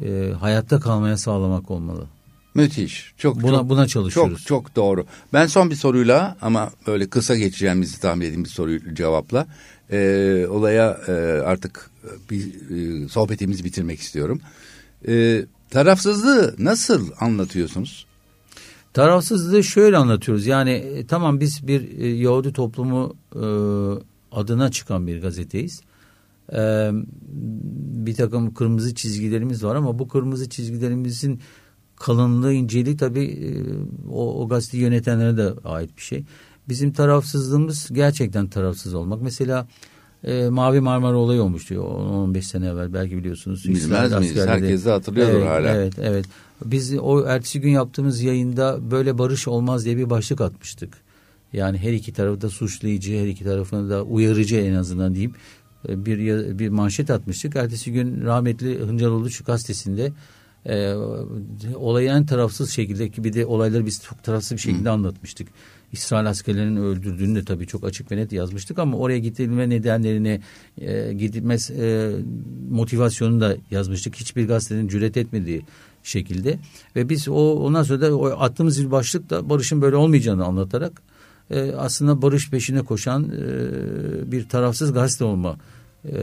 e, hayatta kalmaya sağlamak olmalı. Müthiş. Çok Buna- çok, buna çalışıyoruz. Çok çok doğru. Ben son bir soruyla ama böyle kısa geçeceğimizi tahmin ettiğim bir soruyu cevapla e, olaya e, artık bir e, sohbetimizi bitirmek istiyorum. E, tarafsızlığı nasıl anlatıyorsunuz? Tarafsızlığı şöyle anlatıyoruz. Yani e, tamam biz bir e, Yahudi toplumu e, adına çıkan bir gazeteyiz. E, bir takım kırmızı çizgilerimiz var ama bu kırmızı çizgilerimizin kalınlığı, inceliği tabii e, o, o gazeteyi yönetenlere de ait bir şey. Bizim tarafsızlığımız gerçekten tarafsız olmak. Mesela e, Mavi Marmara olayı olmuştu 10-15 sene evvel belki biliyorsunuz. Bilmez İsrail miyiz? askerleri- Herkes de hatırlıyordur evet, hala. Evet, evet. Biz o ertesi gün yaptığımız yayında böyle barış olmaz diye bir başlık atmıştık. Yani her iki tarafı da suçlayıcı, her iki tarafını da uyarıcı en azından diyeyim. Bir bir manşet atmıştık. Ertesi gün rahmetli Hıncaloğlu şu gazetesinde e, olayı en tarafsız şekilde ki bir de olayları biz çok tarafsız bir şekilde anlatmıştık. İsrail askerlerinin öldürdüğünü de tabii çok açık ve net yazmıştık ama oraya gidilme nedenlerini e, gidilme e, motivasyonunu da yazmıştık. Hiçbir gazetenin cüret etmediği şekilde ve biz o ondan sonra da o attığımız bir başlıkla barışın böyle olmayacağını anlatarak e, aslında barış peşine koşan e, bir tarafsız gazete olma e,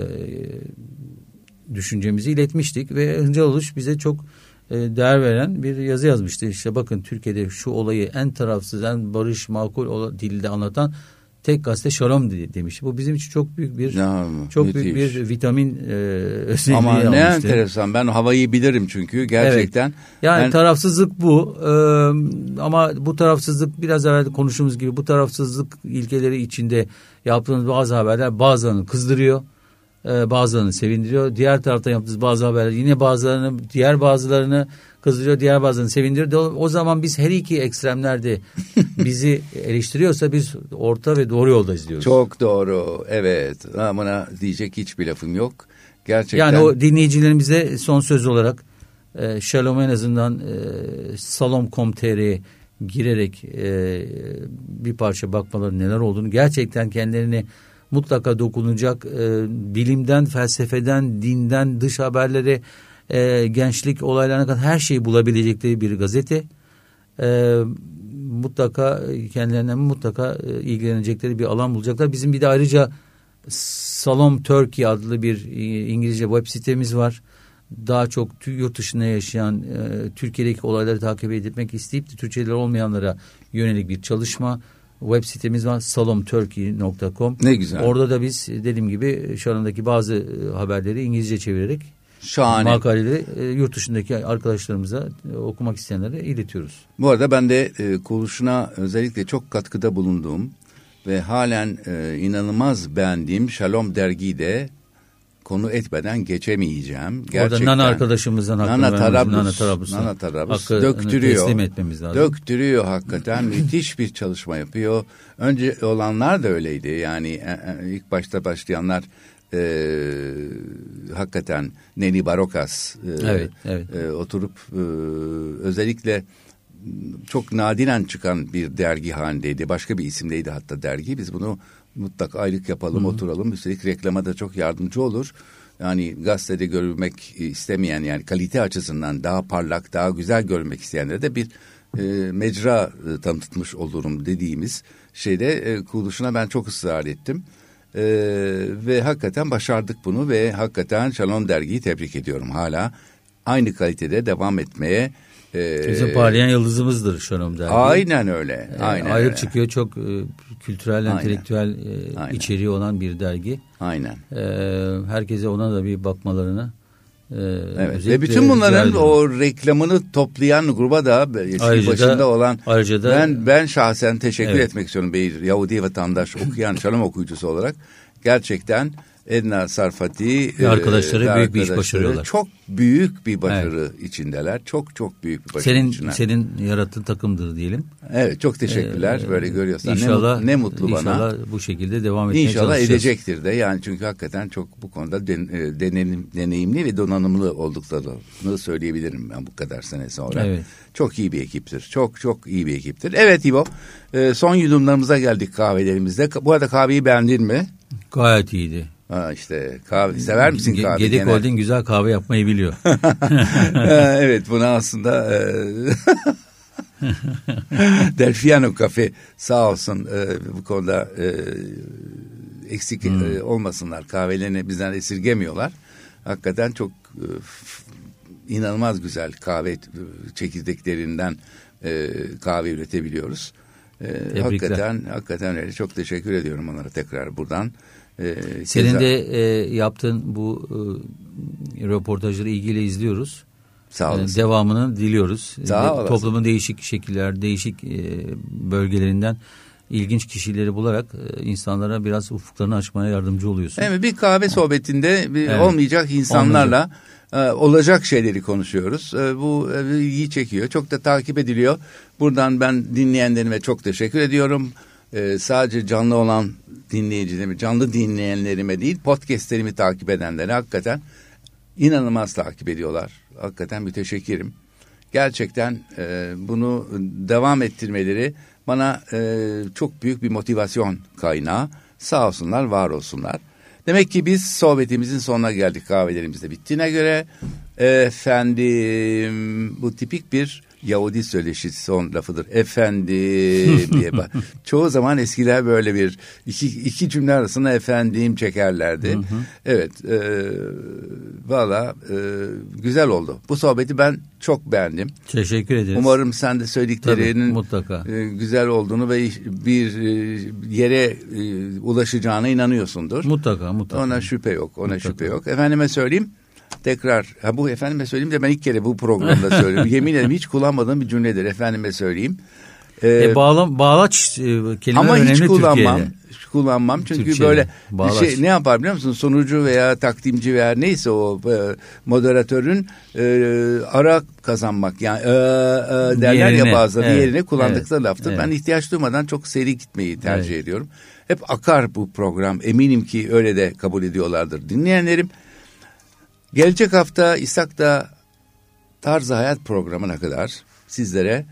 düşüncemizi iletmiştik ve Hıncal Oluş bize çok e, değer veren bir yazı yazmıştı. İşte bakın Türkiye'de şu olayı en tarafsız, en barış makul dilde anlatan tek gazete Şarom de- demiş. Bu bizim için çok büyük bir Ya, çok büyük müthiş. bir vitamin e, özelliği Ama ne almıştı. enteresan. Ben havayı bilirim çünkü gerçekten. Yani Ben- tarafsızlık bu Ee, ama bu tarafsızlık biraz evvel konuştuğumuz gibi bu tarafsızlık ilkeleri içinde yaptığımız bazı haberler bazılarını kızdırıyor. E, bazılarını sevindiriyor. Diğer taraftan yaptığımız bazı haberler yine bazılarını diğer bazılarını kızdırıyor. Diğer bazılarını sevindiriyor. O zaman biz her iki ekstremlerde bizi eleştiriyorsa biz orta ve doğru yolda izliyoruz. Çok doğru. Evet. Ha, Buna diyecek hiçbir lafım yok. Gerçekten. Yani o dinleyicilerimize son söz olarak e, Shalom en azından e, salom.com.tr'ye girerek e, bir parça bakmaları neler olduğunu gerçekten kendilerine mutlaka dokunacak e, bilimden, felsefeden, dinden, dış haberlere, e, gençlik olaylarına kadar her şeyi bulabilecekleri bir gazete. E, mutlaka kendilerine mutlaka e, ilgilenecekleri bir alan bulacaklar. Bizim bir de ayrıca Salom Turkey adlı bir e, İngilizce web sitemiz var. Daha çok yurt dışında yaşayan e, Türkiye'deki olayları takip etmek isteyip de Türkçeler olmayanlara yönelik bir çalışma. Web sitemiz var salomturkey.com. Ne güzel. Orada da biz dediğim gibi şu andaki bazı e, haberleri İngilizce çevirerek Şahane. makaleleri e, yurt dışındaki arkadaşlarımıza e, okumak isteyenlere iletiyoruz. Bu arada ben de e, kuruluşuna özellikle çok katkıda bulunduğum ve halen e, inanılmaz beğendiğim Shalom dergiyi de konu etmeden geçemeyeceğim. Gerçekten. Orada Nana arkadaşımızdan Nana Tarablus, Nana Tarablus, Nana hakkını döktürüyor. teslim etmemiz lazım. Döktürüyor hakikaten. Müthiş bir çalışma yapıyor. Önce olanlar da öyleydi. Yani e, e, ilk başta başlayanlar e, hakikaten Neni Barokas e, Evet, evet. e, oturup e, özellikle çok nadiren çıkan bir dergi halindeydi. Başka bir isimdeydi hatta dergi. Biz bunu mutlaka aylık yapalım, oturalım. Üstelik reklama da çok yardımcı olur. Yani gazetede görülmek istemeyen yani kalite açısından daha parlak, daha güzel görmek isteyenlere de bir e, mecra e, tanıtmış olurum dediğimiz şeyde e, kuruluşuna ben çok ısrar ettim. E, ve hakikaten başardık bunu ve hakikaten Shalom dergiyi tebrik ediyorum hala. Aynı kalitede devam etmeye e, Bizim parlayan yıldızımızdır Şanom dergi. Aynen öyle. E, Aynen ayrık öyle. çıkıyor çok e, kültürel, Aynen. entelektüel e, Aynen. içeriği olan bir dergi. Aynen. E, herkese ona da bir bakmalarını e, Evet. Ve bütün bunların o reklamını toplayan gruba da Ayrıca da- başında olan ayrıca da- ben ben şahsen teşekkür Evet. etmek istiyorum bir Yahudi vatandaş okuyan şalom okuyucusu olarak gerçekten Edna Sarfati Ve arkadaşları ve büyük bir iş başarıyorlar. Çok büyük bir başarı içindeler. Çok çok büyük bir başarı senin içindeler. senin yarattığın takımdır diyelim. Evet çok teşekkürler. Ee, Böyle görüyorsan ne İnşallah, ne mutlu bana. İnşallah bu şekilde devam etmeye İnşallah edecektir de yani çünkü hakikaten çok bu konuda den, e, denenim, deneyimli ve donanımlı olduklarını söyleyebilirim ben bu kadar sene sonra. Evet. Çok iyi bir ekiptir. Çok çok iyi bir ekiptir. Evet İbo e, son yudumlarımıza geldik kahvelerimizde. Bu arada kahveyi beğendin mi? Gayet iyiydi. Ha işte kahve sever misin kahve? Gedik genel? Holding güzel kahve yapmayı biliyor. Evet buna aslında e, Delfiano Cafe sağ olsun e, bu konuda e, eksik e, olmasınlar kahvelerini bizden esirgemiyorlar. Hakikaten çok e, inanılmaz güzel kahve e, çekirdeklerinden e, kahve üretebiliyoruz. E, hakikaten hakikaten öyle. Çok teşekkür ediyorum onlara tekrar buradan. E, Senin keza- de e, yaptığın bu e, röportajları ilgiyle izliyoruz. sağ olasın. devamını diliyoruz. Sağ olasın. Toplumun değişik şekiller, değişik e, bölgelerinden ilginç kişileri bularak e, insanlara biraz ufuklarını açmaya yardımcı oluyorsun. Evet bir kahve sohbetinde bir Evet. olmayacak insanlarla e, olacak şeyleri konuşuyoruz. E, bu ilgiyi çekiyor. Çok da takip ediliyor. Buradan ben dinleyenlerime çok teşekkür ediyorum. E, sadece canlı olan dinleyicilerime, canlı dinleyenlerime değil podcastlerimi takip edenlere hakikaten inanılmaz takip ediyorlar. Hakikaten müteşekkirim. Gerçekten e, bunu devam ettirmeleri bana e, çok büyük bir motivasyon kaynağı. Sağ olsunlar, var olsunlar. Demek ki biz sohbetimizin sonuna geldik kahvelerimiz de bittiğine göre. Efendim bu tipik bir Yahudi söyleşisi son lafıdır. Efendim diye bak. Çoğu zaman eskiler böyle bir iki, iki cümle arasında efendim çekerlerdi. Evet e, valla e, güzel oldu. Bu sohbeti ben çok beğendim. Teşekkür ederiz. Umarım sen de söylediklerinin Tabii, mutlaka. e, güzel olduğunu ve bir e, yere e, ulaşacağına inanıyorsundur. Mutlaka mutlaka. Ona şüphe yok. Ona Mutlaka. şüphe yok. Efendime söyleyeyim. Tekrar ha bu efendime söyleyeyim de ben ilk kere bu programda söylüyorum. Yemin ederim hiç kullanmadığım bir cümledir. Efendime söyleyeyim. E, e, bağla, bağlaç e, kelime ama önemli hiç kullanmam. Türkiye'de. Hiç kullanmam çünkü Türkçe'de, böyle bağlaç. şey ne yapar biliyor musun? Sonucu veya takdimci veya neyse o e, moderatörün e, ara kazanmak yani e, e, derler Diğerine, ya bazıları evet, diğerine kullandıkları evet, laftır. evet. Ben ihtiyaç duymadan çok seri gitmeyi tercih Evet. ediyorum. Hep akar bu program. Eminim ki öyle de kabul ediyorlardır dinleyenlerim. Gelecek hafta İshak'ta Tarzı Hayat programına kadar sizlere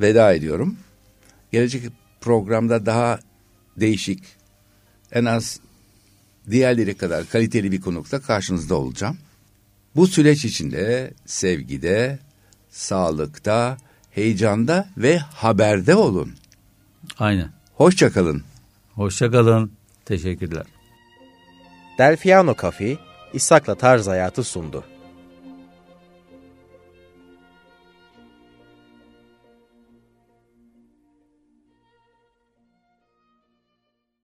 veda ediyorum. Gelecek programda daha değişik, en az diğerleri kadar kaliteli bir konukla karşınızda olacağım. Bu süreç içinde sevgide, sağlıkta, heyecanda ve haberde olun. Aynen. Hoşçakalın. Hoşça kalın. Teşekkürler. Delfiano Cafe, İshak'la Tarz Hayatı sundu.